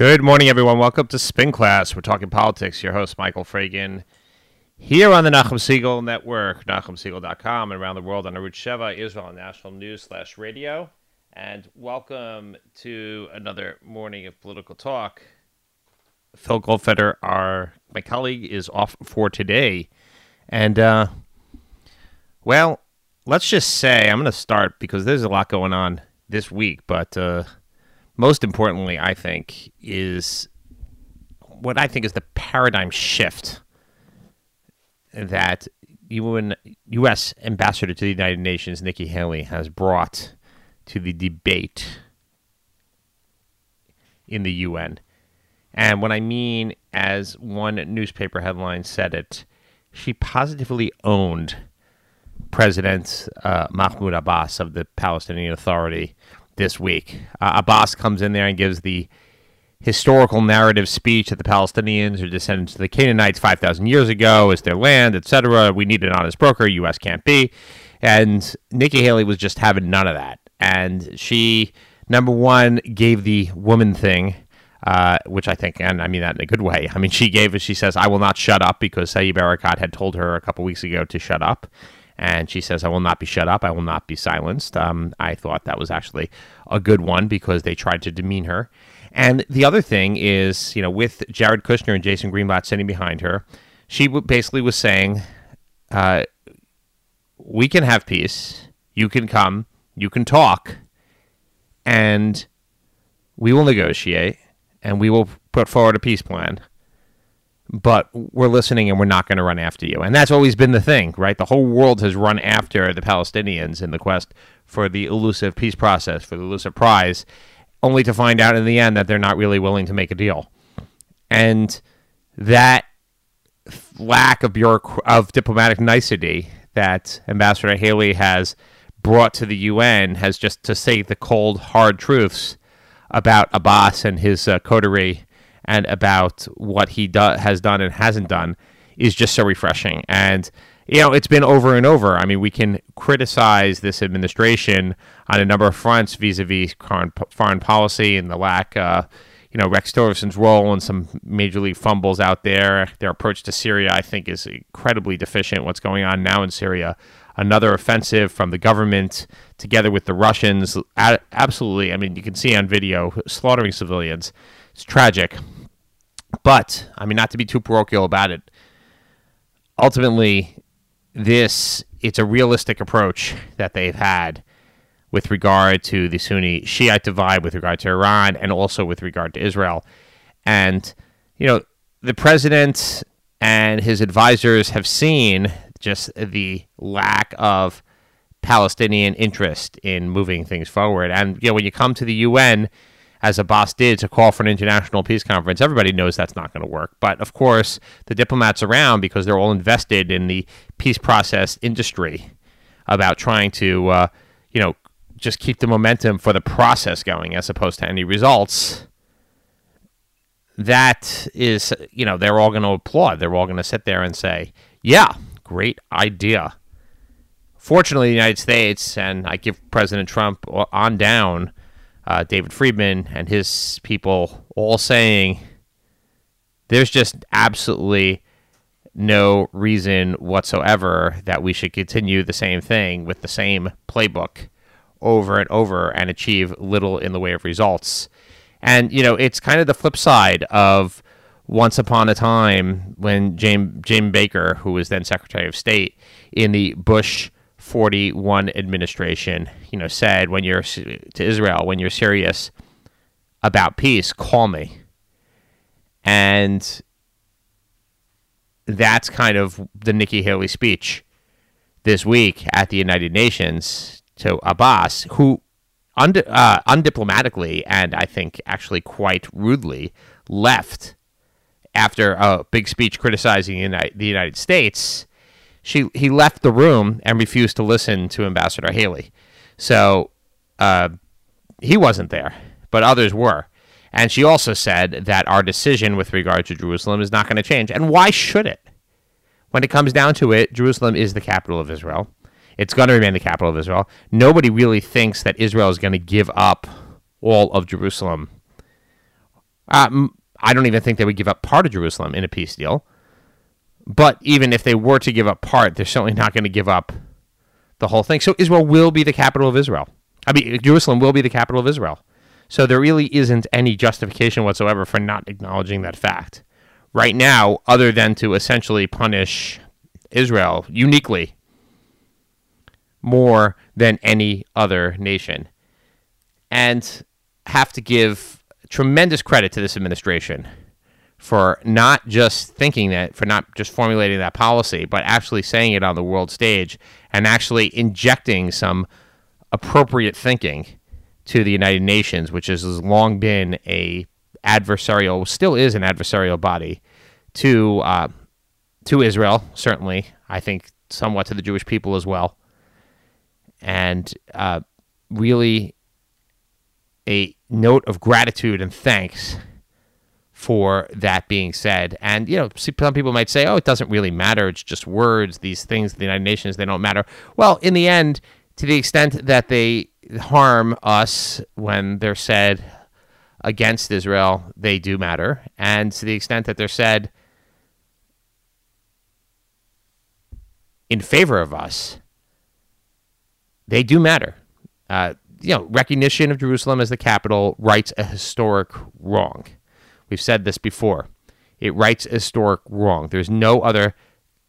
Good morning, everyone. Welcome to Spin Class. We're talking politics. Your host, Michael Fragin, here on the Nachum Segal Network, NachumSegal.com, and around the world on Arutz Sheva, Israel National News slash radio. And welcome to another morning of political talk. Phil Goldfeder, our my colleague, is off for today, and uh, well, let's just say I'm going to start because there's a lot going on this week, but. Uh, most importantly, I think, is what I think is the paradigm shift that UN, U.S. Ambassador to the United Nations, Nikki Haley, has brought to the debate in the UN. And what I mean, as one newspaper headline said it, she positively owned President uh, Mahmoud Abbas of the Palestinian Authority this week. Uh, Abbas comes in there and gives the historical narrative speech that the Palestinians are descendants of the Canaanites 5,000 years ago, is their land, etc. We need an honest broker. U.S. can't be. And Nikki Haley was just having none of that. And she, number one, gave the woman thing. Uh, which I think, and I mean that in a good way. I mean, she gave. She says, "I will not shut up," because Saeb Barakat had told her a couple weeks ago to shut up, and she says, I will not be shut up. I will not be silenced. Um, I thought that was actually a good one because they tried to demean her. And the other thing is, you know, with Jared Kushner and Jason Greenblatt sitting behind her, she basically was saying, uh, we can have peace. You can come. You can talk. And we will negotiate and we will put forward a peace plan but we're listening and we're not going to run after you. And that's always been the thing, right? The whole world has run after the Palestinians in the quest for the elusive peace process, for the elusive prize, only to find out in the end that they're not really willing to make a deal. And that lack of bureauc- of diplomatic nicety that Ambassador Haley has brought to the UN has just to say the cold, hard truths about Abbas and his uh, coterie and about what he do- has done and hasn't done is just so refreshing. And you know, it's been over and over. I mean, we can criticize this administration on a number of fronts vis-a-vis foreign policy and the lack, uh, you know, Rex Tillerson's role and some major league fumbles out there. Their approach to Syria, I think, is incredibly deficient. What's going on now in Syria? Another offensive from the government together with the Russians. Absolutely. I mean, you can see on video slaughtering civilians. It's tragic. But, I mean, not to be too parochial about it, ultimately, this, it's a realistic approach that they've had with regard to the Sunni Shiite divide, with regard to Iran, and also with regard to Israel. And, you know, the president and his advisors have seen just the lack of Palestinian interest in moving things forward. And, you know, when you come to the UN, as Abbas did to call for an international peace conference. Everybody knows that's not going to work. But of course, the diplomats around, because they're all invested in the peace process industry, about trying to, uh, you know, just keep the momentum for the process going as opposed to any results. That is, you know, they're all going to applaud. They're all going to sit there and say, yeah, great idea. Fortunately, the United States, and I give President Trump on down, uh, David Friedman and his people all saying there's just absolutely no reason whatsoever that we should continue the same thing with the same playbook over and over and achieve little in the way of results. And, you know, it's kind of the flip side of once upon a time when James, James Baker, who was then Secretary of State in the Bush 41 administration, you know, said when you're to Israel, when you're serious about peace, call me. And that's kind of the Nikki Haley speech this week at the United Nations to Abbas, who und- uh, undiplomatically and I think actually quite rudely left after a big speech criticizing the United States she he left the room and refused to listen to Ambassador Haley. So uh, he wasn't there, but others were. And she also said that our decision with regard to Jerusalem is not going to change. And why should it? When it comes down to it, Jerusalem is the capital of Israel. It's going to remain the capital of Israel. Nobody really thinks that Israel is going to give up all of Jerusalem Um, I don't even think they would give up part of Jerusalem in a peace deal. But even if they were to give up part, they're certainly not going to give up the whole thing. So Israel will be the capital of Israel. I mean, Jerusalem will be the capital of Israel. So there really isn't any justification whatsoever for not acknowledging that fact right now, other than to essentially punish Israel uniquely more than any other nation. And have to give tremendous credit to this administration for not just thinking that, for not just formulating that policy, but actually saying it on the world stage and actually injecting some appropriate thinking to the United Nations, which has long been a adversarial, still is an adversarial body to uh, to Israel. Certainly, I think somewhat to the Jewish people as well, and uh, really a note of gratitude and thanks for that being said. And, you know, some people might say, oh, it doesn't really matter. It's just words. These things, the United Nations, they don't matter. Well, in the end, to the extent that they harm us when they're said against Israel, they do matter. And to the extent that they're said in favor of us, they do matter. Uh, you know, recognition of Jerusalem as the capital rights a historic wrong. We've said this before. It a historic wrong. There's no other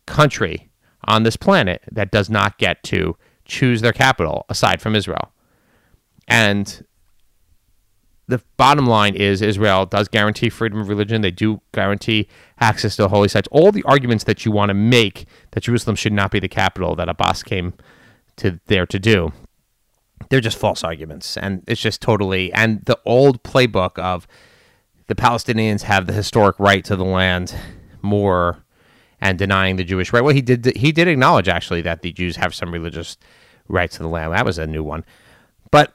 country on this planet that does not get to choose their capital aside from Israel. And the bottom line is Israel does guarantee freedom of religion. They do guarantee access to the holy sites. All the arguments that you want to make that Jerusalem should not be the capital that Abbas came to there to do they're just false arguments and it's just totally and the old playbook of the palestinians have the historic right to the land more and denying the jewish right. Well he did he did acknowledge actually that the jews have some religious rights to the land. That was a new one. But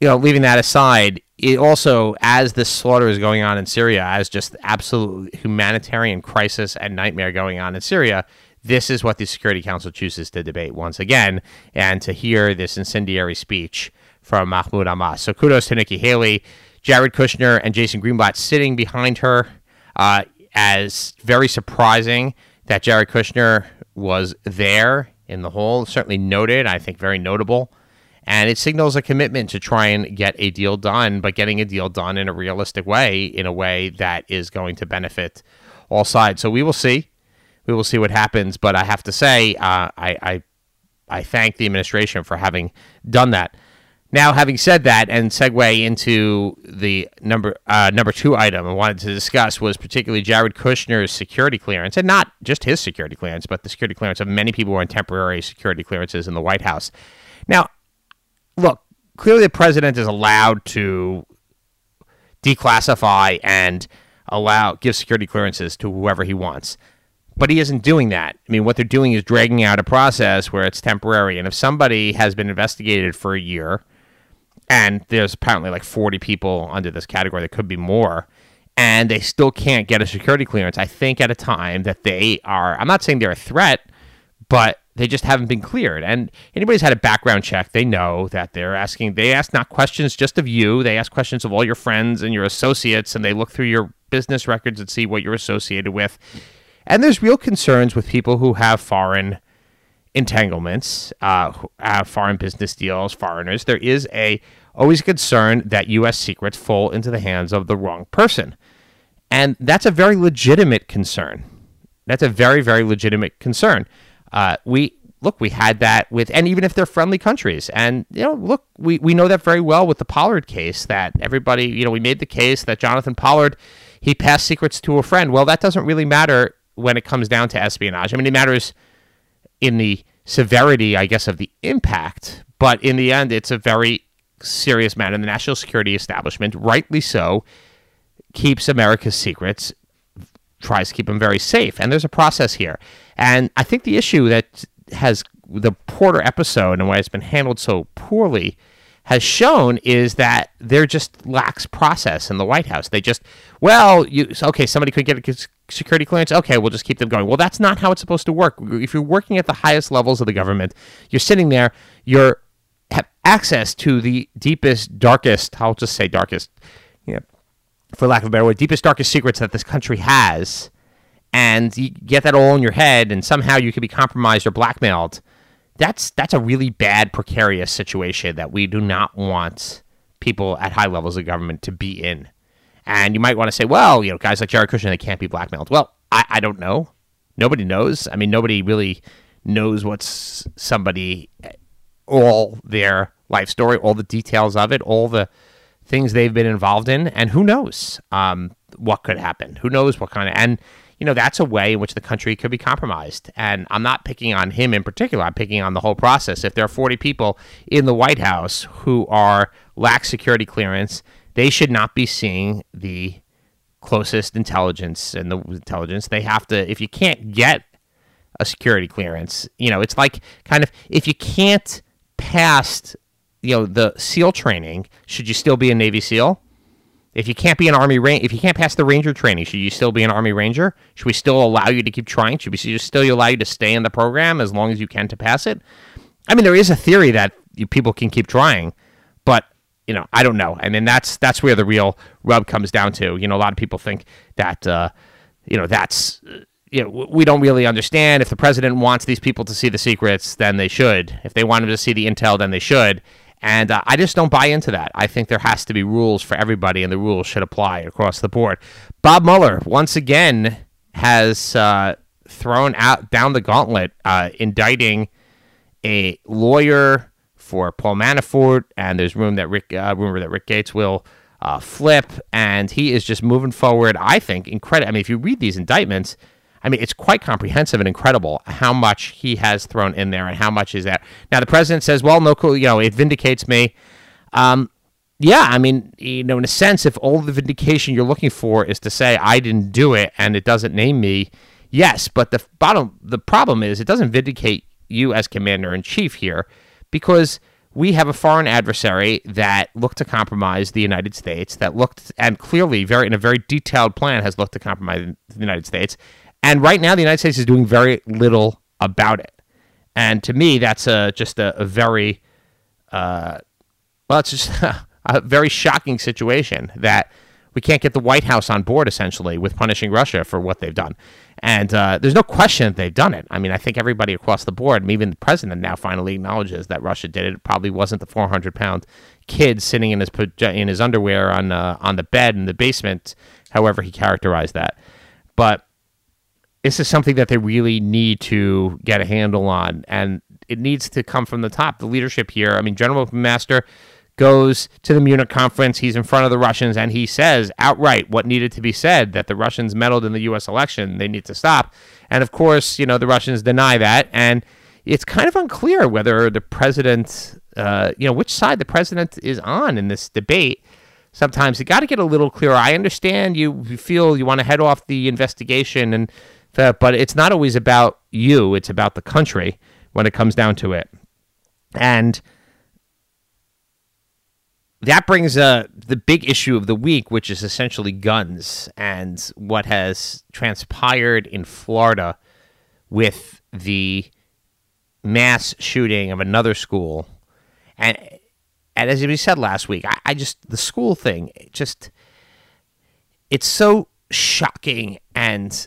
you know leaving that aside it also as this slaughter is going on in syria as just absolute humanitarian crisis and nightmare going on in syria this is what the Security Council chooses to debate once again, and to hear this incendiary speech from Mahmoud Abbas. So kudos to Nikki Haley, Jared Kushner, and Jason Greenblatt sitting behind her. Uh, as very surprising that Jared Kushner was there in the hole. Certainly noted, I think very notable. And it signals a commitment to try and get a deal done, but getting a deal done in a realistic way, in a way that is going to benefit all sides. So we will see we will see what happens. But I have to say, uh, I, I I thank the administration for having done that. Now, having said that, and segue into the number uh, number two item I wanted to discuss was particularly Jared Kushner's security clearance, and not just his security clearance, but the security clearance of many people who are in temporary security clearances in the White House. Now, look, clearly the president is allowed to declassify and allow give security clearances to whoever he wants. But he isn't doing that. I mean, what they're doing is dragging out a process where it's temporary. And if somebody has been investigated for a year, and there's apparently like 40 people under this category, there could be more, and they still can't get a security clearance, I think at a time that they are, I'm not saying they're a threat, but they just haven't been cleared. And anybody's had a background check, they know that they're asking, they ask not questions just of you, they ask questions of all your friends and your associates, and they look through your business records and see what you're associated with. And there's real concerns with people who have foreign entanglements, uh, have foreign business deals, foreigners. There is a always a concern that U.S. secrets fall into the hands of the wrong person, and that's a very legitimate concern. That's a very very legitimate concern. Uh, we look, we had that with, and even if they're friendly countries, and you know, look, we we know that very well with the Pollard case. That everybody, you know, we made the case that Jonathan Pollard he passed secrets to a friend. Well, that doesn't really matter when it comes down to espionage. I mean, it matters in the severity, I guess, of the impact, but in the end, it's a very serious matter. The national security establishment, rightly so, keeps America's secrets, tries to keep them very safe. And there's a process here. And I think the issue that has the Porter episode and why it's been handled so poorly has shown is that there just lacks process in the White House. They just, well, you okay, somebody could get a security clearance. Okay, we'll just keep them going. Well, that's not how it's supposed to work. If you're working at the highest levels of the government, you're sitting there, you're have access to the deepest, darkest, I'll just say darkest, you know, for lack of a better word, deepest, darkest secrets that this country has, and you get that all in your head, and somehow you could be compromised or blackmailed. That's that's a really bad, precarious situation that we do not want people at high levels of government to be in. And you might want to say, well, you know, guys like Jared Kushner, they can't be blackmailed. Well, I, I don't know. Nobody knows. I mean, nobody really knows what's somebody all their life story, all the details of it, all the things they've been involved in, and who knows um, what could happen? Who knows what kind of and you know that's a way in which the country could be compromised. And I'm not picking on him in particular. I'm picking on the whole process. If there are 40 people in the White House who are lack security clearance, they should not be seeing the closest intelligence and the intelligence. They have to. If you can't get a security clearance, you know, it's like kind of if you can't pass you know the SEAL training, should you still be a Navy SEAL? If you can't be an Army Ranger, if you can't pass the Ranger training, should you still be an Army Ranger? Should we still allow you to keep trying? Should we still allow you to stay in the program as long as you can to pass it? I mean, there is a theory that people can keep trying, but you know, I don't know. I mean, that's that's where the real rub comes down to. You know, a lot of people think that uh, you know that's you know, we don't really understand. If the president wants these people to see the secrets, then they should. If they want them to see the intel, then they should. And uh, I just don't buy into that. I think there has to be rules for everybody, and the rules should apply across the board. Bob Mueller, once again, has uh, thrown out down the gauntlet, uh, indicting a lawyer for Paul Manafort, and there's room that Rick, uh, rumor that Rick Gates will uh, flip, and he is just moving forward. I think incredible. I mean, if you read these indictments, I mean, it's quite comprehensive and incredible how much he has thrown in there and how much is that. Now, the president says, well, no, cool, you know, it vindicates me. Um, yeah, I mean, you know, in a sense, if all the vindication you're looking for is to say I didn't do it and it doesn't name me, yes, but the bottom, the problem is it doesn't vindicate you as commander in chief here because we have a foreign adversary that looked to compromise the United States, that looked and clearly very in a very detailed plan has looked to compromise the United States, and right now, the United States is doing very little about it. And to me, that's a, just a, a very, uh, well, it's just a very shocking situation that we can't get the White House on board essentially with punishing Russia for what they've done. And uh, there's no question that they've done it. I mean, I think everybody across the board, even the president now finally acknowledges that Russia did it. It probably wasn't the 400 pound kid sitting in his in his underwear on uh, on the bed in the basement, however he characterized that. But this is something that they really need to get a handle on, and it needs to come from the top. The leadership here. I mean, General McMaster goes to the Munich conference. He's in front of the Russians, and he says outright what needed to be said: that the Russians meddled in the U.S. election. They need to stop. And of course, you know the Russians deny that, and it's kind of unclear whether the president, uh, you know, which side the president is on in this debate sometimes you got to get a little clearer. I understand you feel you want to head off the investigation and but it's not always about you, it's about the country when it comes down to it. And that brings uh, the big issue of the week, which is essentially guns and what has transpired in Florida with the mass shooting of another school. And, and as we said last week, I, I just, the school thing, it just, it's so shocking and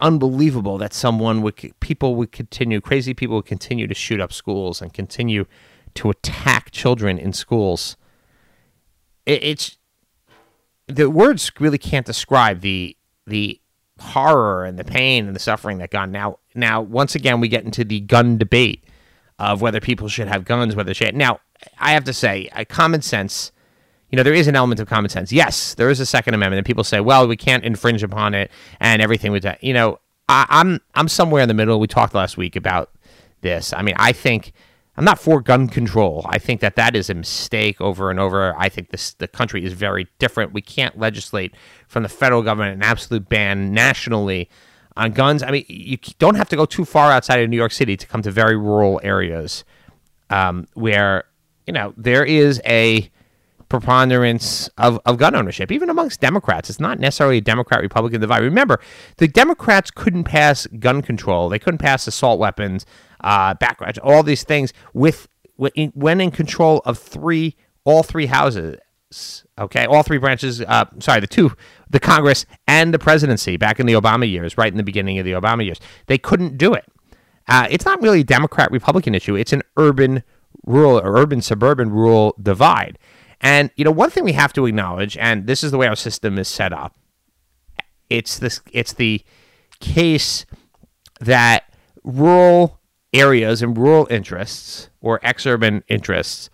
unbelievable that someone would people would continue crazy people would continue to shoot up schools and continue to attack children in schools. It, it's the words really can't describe the the horror and the pain and the suffering that gone now now once again we get into the gun debate of whether people should have guns whether they should now i have to say common sense you know, there is an element of common sense. Yes, there is a Second Amendment, and people say, well, we can't infringe upon it and everything with that. You know, I, I'm I'm somewhere in the middle. We talked last week about this. I mean, I think I'm not for gun control. I think that that is a mistake over and over. I think this the country is very different. We can't legislate from the federal government an absolute ban nationally on guns. I mean, you don't have to go too far outside of New York City to come to very rural areas um, where you know there is a preponderance of, of gun ownership, even amongst Democrats. It's not necessarily a Democrat Republican divide. Remember, the Democrats couldn't pass gun control, they couldn't pass assault weapons, uh, background, all these things with when in control of three, all three houses. Okay, all three branches. Uh, sorry, the two, the Congress and the presidency back in the Obama years, right in the beginning of the Obama years, they couldn't do it. Uh, it's not really a Democrat Republican issue. It's an urban rural or urban suburban rural divide. And you know, one thing we have to acknowledge, and this is the way our system is set up. It's this. It's the case that rural areas and rural interests or exurban interests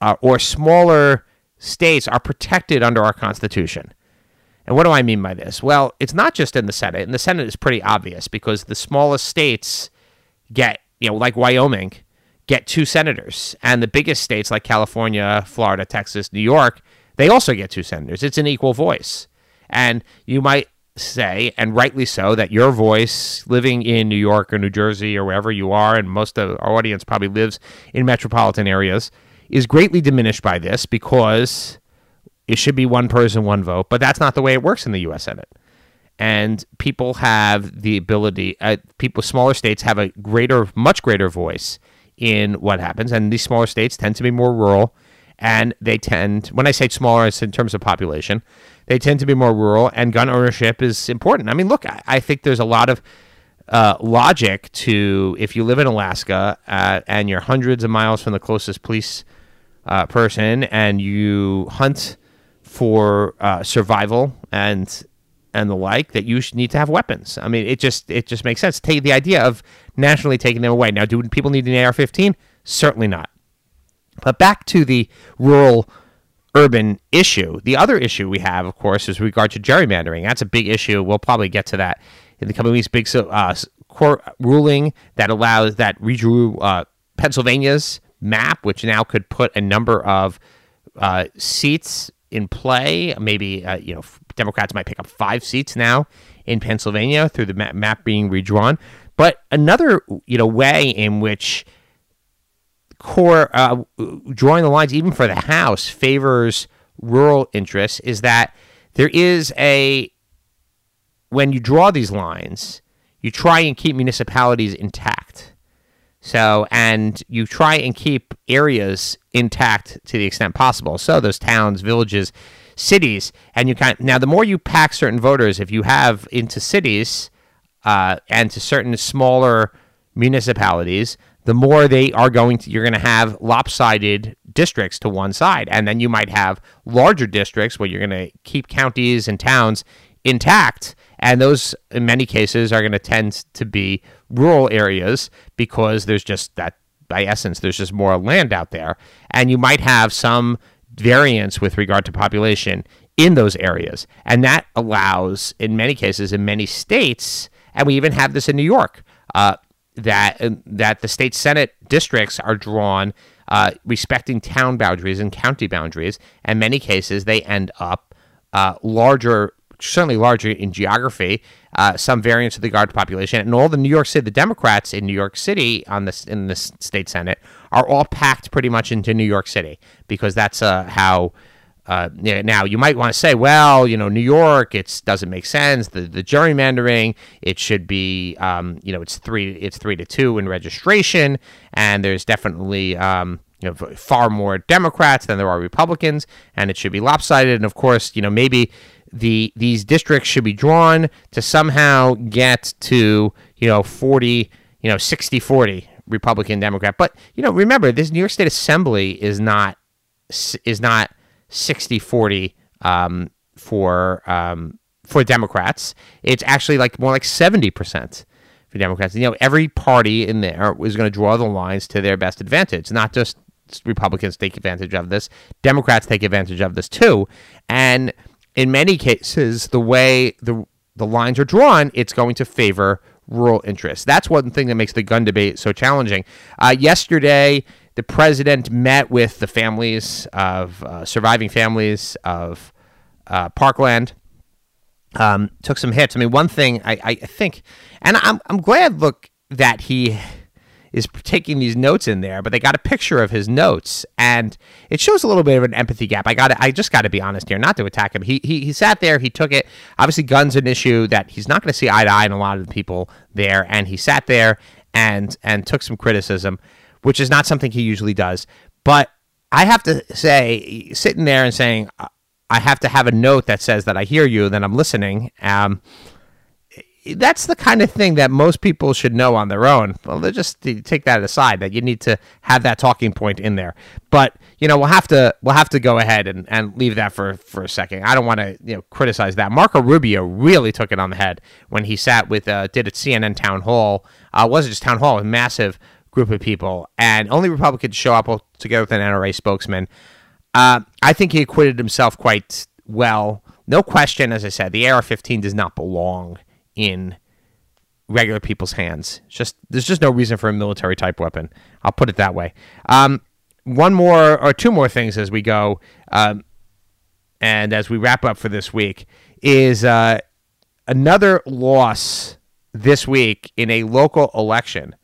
uh, or smaller states are protected under our Constitution. And what do I mean by this? Well, it's not just in the Senate. In the Senate, is pretty obvious because the smallest states get, you know, like Wyoming, get two senators. And the biggest states like California, Florida, Texas, New York, they also get two senators. It's an equal voice. And you might say, and rightly so, that your voice, living in New York or New Jersey or wherever you are, and most of our audience probably lives in metropolitan areas, is greatly diminished by this because it should be one person, one vote. But that's not the way it works in the U.S. Senate. And people have the ability, uh, people, smaller states have a greater, much greater voice in what happens. And these smaller states tend to be more rural. And they tend, when I say smaller, it's in terms of population, they tend to be more rural. And gun ownership is important. I mean, look, I, I think there's a lot of uh, logic to if you live in Alaska uh, and you're hundreds of miles from the closest police uh, person and you hunt for uh, survival and and the like that you need to have weapons. I mean, it just it just makes sense. Take the idea of nationally taking them away. Now, do people need an AR-15? Certainly not. But back to the rural urban issue. The other issue we have, of course, is regard to gerrymandering. That's a big issue. We'll probably get to that in the coming weeks. Big uh, court ruling that allows that redrew uh, Pennsylvania's map, which now could put a number of uh, seats in play. Maybe uh, you know Democrats might pick up five seats now in Pennsylvania through the map, map being redrawn. But another you know way in which core uh, drawing the lines even for the House favors rural interests is that there is a when you draw these lines, you try and keep municipalities intact. So, and you try and keep areas intact to the extent possible. So, those towns, villages, cities, and you kind now the more you pack certain voters, if you have into cities uh, and to certain smaller municipalities, the more they are going to, you're going to have lopsided districts to one side, and then you might have larger districts where you're going to keep counties and towns intact and those, in many cases, are going to tend to be rural areas because there's just that, by essence, there's just more land out there. And you might have some variance with regard to population in those areas. And that allows, in many cases, in many states, and we even have this in New York, uh, that, uh, that the state Senate districts are drawn uh, respecting town boundaries and county boundaries. In many cases, they end up uh, larger certainly larger in geography, uh, some variance of the guard population, and all the New York City, the Democrats in New York City on this in the state senate are all packed pretty much into New York City because that's uh, how. Uh, now you might want to say, well, you know, New York, it doesn't make sense. The the gerrymandering, it should be, um, you know, it's three, it's three to two in registration, and there's definitely, um, you know, far more Democrats than there are Republicans, and it should be lopsided. And of course, you know, maybe the these districts should be drawn to somehow get to you know 40 you know 60 40 republican democrat but you know remember this new york state assembly is not is not 60 40 um, for um, for democrats it's actually like more like 70% for democrats you know every party in there is going to draw the lines to their best advantage not just republicans take advantage of this democrats take advantage of this too and in many cases, the way the the lines are drawn, it's going to favor rural interests. That's one thing that makes the gun debate so challenging. Uh, yesterday, the president met with the families of uh, surviving families of uh, Parkland. Um, took some hits. I mean, one thing I, I think, and I'm I'm glad look that he is taking these notes in there, but they got a picture of his notes, and it shows a little bit of an empathy gap. I got I just got to be honest here, not to attack him. He, he he sat there, he took it. Obviously, guns an issue that he's not going to see eye to eye in a lot of the people there, and he sat there and and took some criticism, which is not something he usually does. But I have to say, sitting there and saying, I have to have a note that says that I hear you, that I'm listening. Um, that's the kind of thing that most people should know on their own. Well, they just take that aside that you need to have that talking point in there. But you know, we'll have to we'll have to go ahead and, and leave that for for a second. I don't want to you know criticize that. Marco Rubio really took it on the head when he sat with uh, did at CNN town hall. Uh, wasn't just town hall, a massive group of people, and only Republicans show up together with an NRA spokesman. Uh, I think he acquitted himself quite well. No question, as I said, the AR-15 does not belong in regular people's hands. just there's just no reason for a military type weapon. I'll put it that way. Um, one more or two more things as we go, um, and as we wrap up for this week is uh, another loss this week in a local election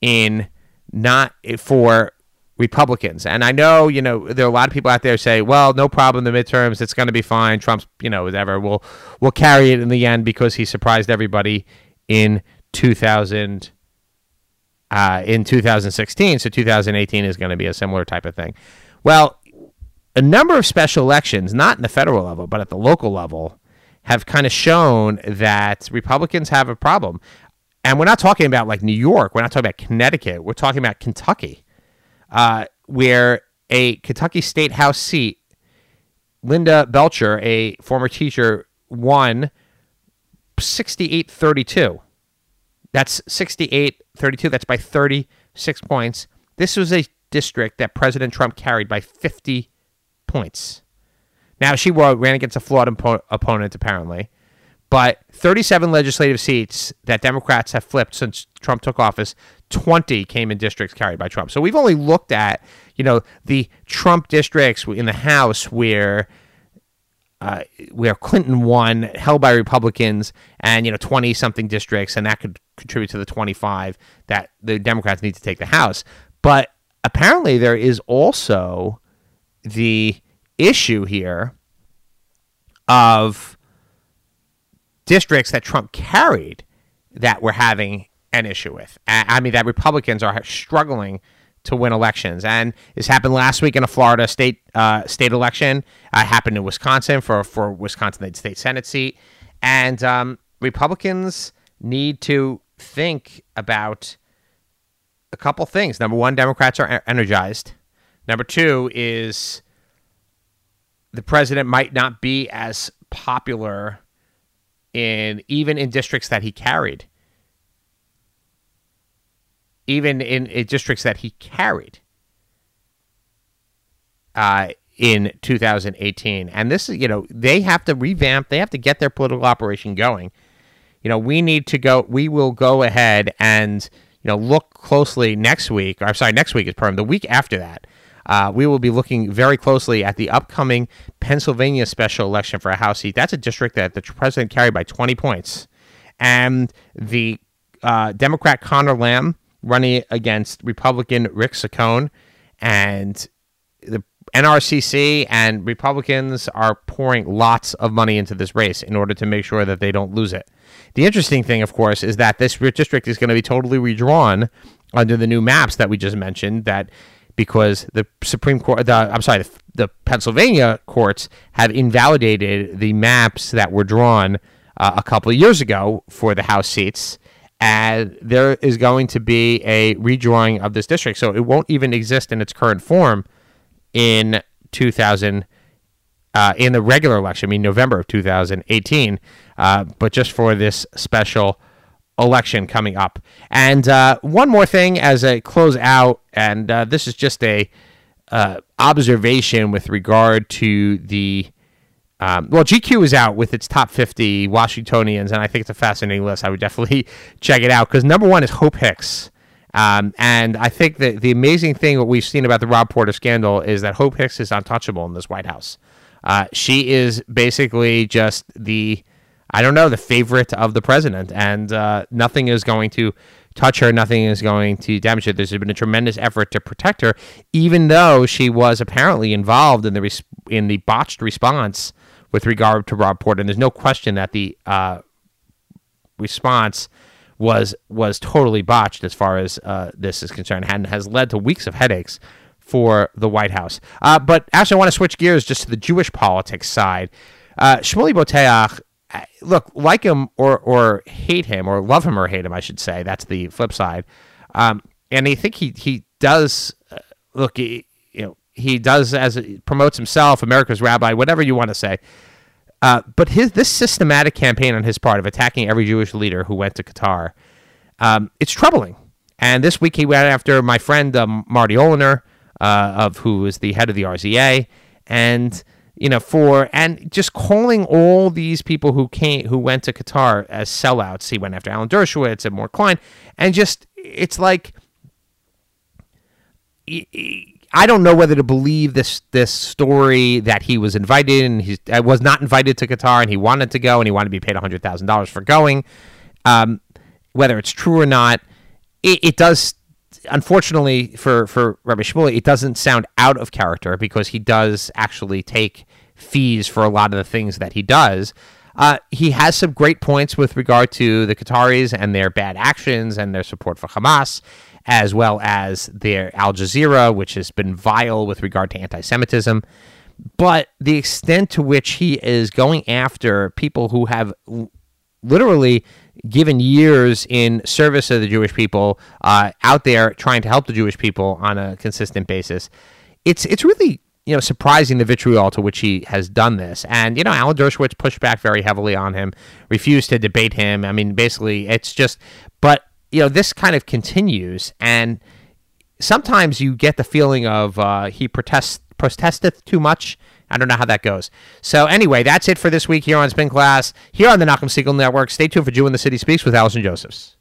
in not for Republicans. And I know, you know, there are a lot of people out there say, well, no problem, the midterms, it's going to be fine. Trump's, you know, whatever, will will carry it in the end because he surprised everybody in 2000 uh, in 2016. So 2018 is going to be a similar type of thing. Well, a number of special elections, not in the federal level, but at the local level, have kind of shown that Republicans have a problem. And we're not talking about like New York. We're not talking about Connecticut. We're talking about Kentucky uh, where a Kentucky State House seat, Linda Belcher, a former teacher, won 68 32. That's 68 32. That's by 36 points. This was a district that President Trump carried by 50 points. Now, she ran against a flawed opponent, apparently. But 37 legislative seats that Democrats have flipped since Trump took office, 20 came in districts carried by Trump. So we've only looked at, you know, the Trump districts in the House where uh, where Clinton won, held by Republicans, and you know, 20 something districts, and that could contribute to the 25 that the Democrats need to take the House. But apparently, there is also the issue here of districts that Trump carried that we're having an issue with. I mean, that Republicans are struggling to win elections, and this happened last week in a Florida state uh, state election. Uh, happened in Wisconsin for for Wisconsin state senate seat, and um, Republicans need to think about a couple things. Number one, Democrats are energized. Number two is the president might not be as popular in even in districts that he carried, even in, in districts that he carried uh, in 2018. And this is, you know, they have to revamp, they have to get their political operation going. You know, we need to go, we will go ahead and, you know, look closely next week. Or, I'm sorry, next week is Purim. The week after that, uh, we will be looking very closely at the upcoming Pennsylvania special election for a House seat. That's a district that the president carried by 20 points. And the uh, Democrat Conor Lamb running against Republican Rick Saccone. And the NRCC and Republicans are pouring lots of money into this race in order to make sure that they don't lose it. The interesting thing, of course, is that this district is going to be totally redrawn under the new maps that we just mentioned that because the Supreme Court, the, I'm sorry, the, the, Pennsylvania courts have invalidated the maps that were drawn uh, a couple of years ago for the House seats. And there is going to be a redrawing of this district. So it won't even exist in its current form in 2000, uh, in the regular election, I mean, November of 2018, uh, but just for this special election coming up. And uh, one more thing as I close out, and uh, this is just a uh, observation with regard to the. Um, well, GQ is out with its top 50 Washingtonians, and I think it's a fascinating list. I would definitely check it out because number one is Hope Hicks. Um, and I think that the amazing thing what we've seen about the Rob Porter scandal is that Hope Hicks is untouchable in this White House. Uh, she is basically just the I don't know, the favorite of the president, and uh, nothing is going to touch her. Nothing is going to damage her. There's been a tremendous effort to protect her, even though she was apparently involved in the res- in the botched response with regard to Rob Porter. And there's no question that the uh, response was was totally botched as far as uh, this is concerned, and has led to weeks of headaches for the White House. Uh, but actually, I want to switch gears just to the Jewish politics side. Uh, Shmuley Boteach, look, like him or or hate him or love him or hate him, I should say. That's the flip side. Um, and I think he he does uh, look. He, you know, he does as promotes himself, America's rabbi, whatever you want to say. Uh, but his this systematic campaign on his part of attacking every Jewish leader who went to Qatar, um, it's troubling. And this week he went after my friend um, Marty Oliner, uh, of who is the head of the RZA, and you know for and just calling all these people who came who went to Qatar as sellouts. He went after Alan Dershowitz and Mort Klein, and just it's like. I don't know whether to believe this this story that he was invited and he uh, was not invited to Qatar and he wanted to go and he wanted to be paid hundred thousand dollars for going. Um, whether it's true or not, it, it does unfortunately for for Rabbi Shmuley, it doesn't sound out of character because he does actually take fees for a lot of the things that he does. Uh, he has some great points with regard to the Qataris and their bad actions and their support for Hamas, as well as their Al Jazeera, which has been vile with regard to anti-Semitism. But the extent to which he is going after people who have literally given years in service of the Jewish people uh, out there trying to help the Jewish people on a consistent basis. It's it's really you know surprising the vitriol to which he has done this. And you know Alan Dershowitz pushed back very heavily on him, refused to debate him. I mean, basically, it's just. But you know this kind of continues, and sometimes you get the feeling of uh, he protests protesteth too much I don't know how that goes. So anyway, that's it for this week here on Spin Class, here on the Nachum Segal Network. Stay tuned for Jew in the City Speaks with Allison Josephs.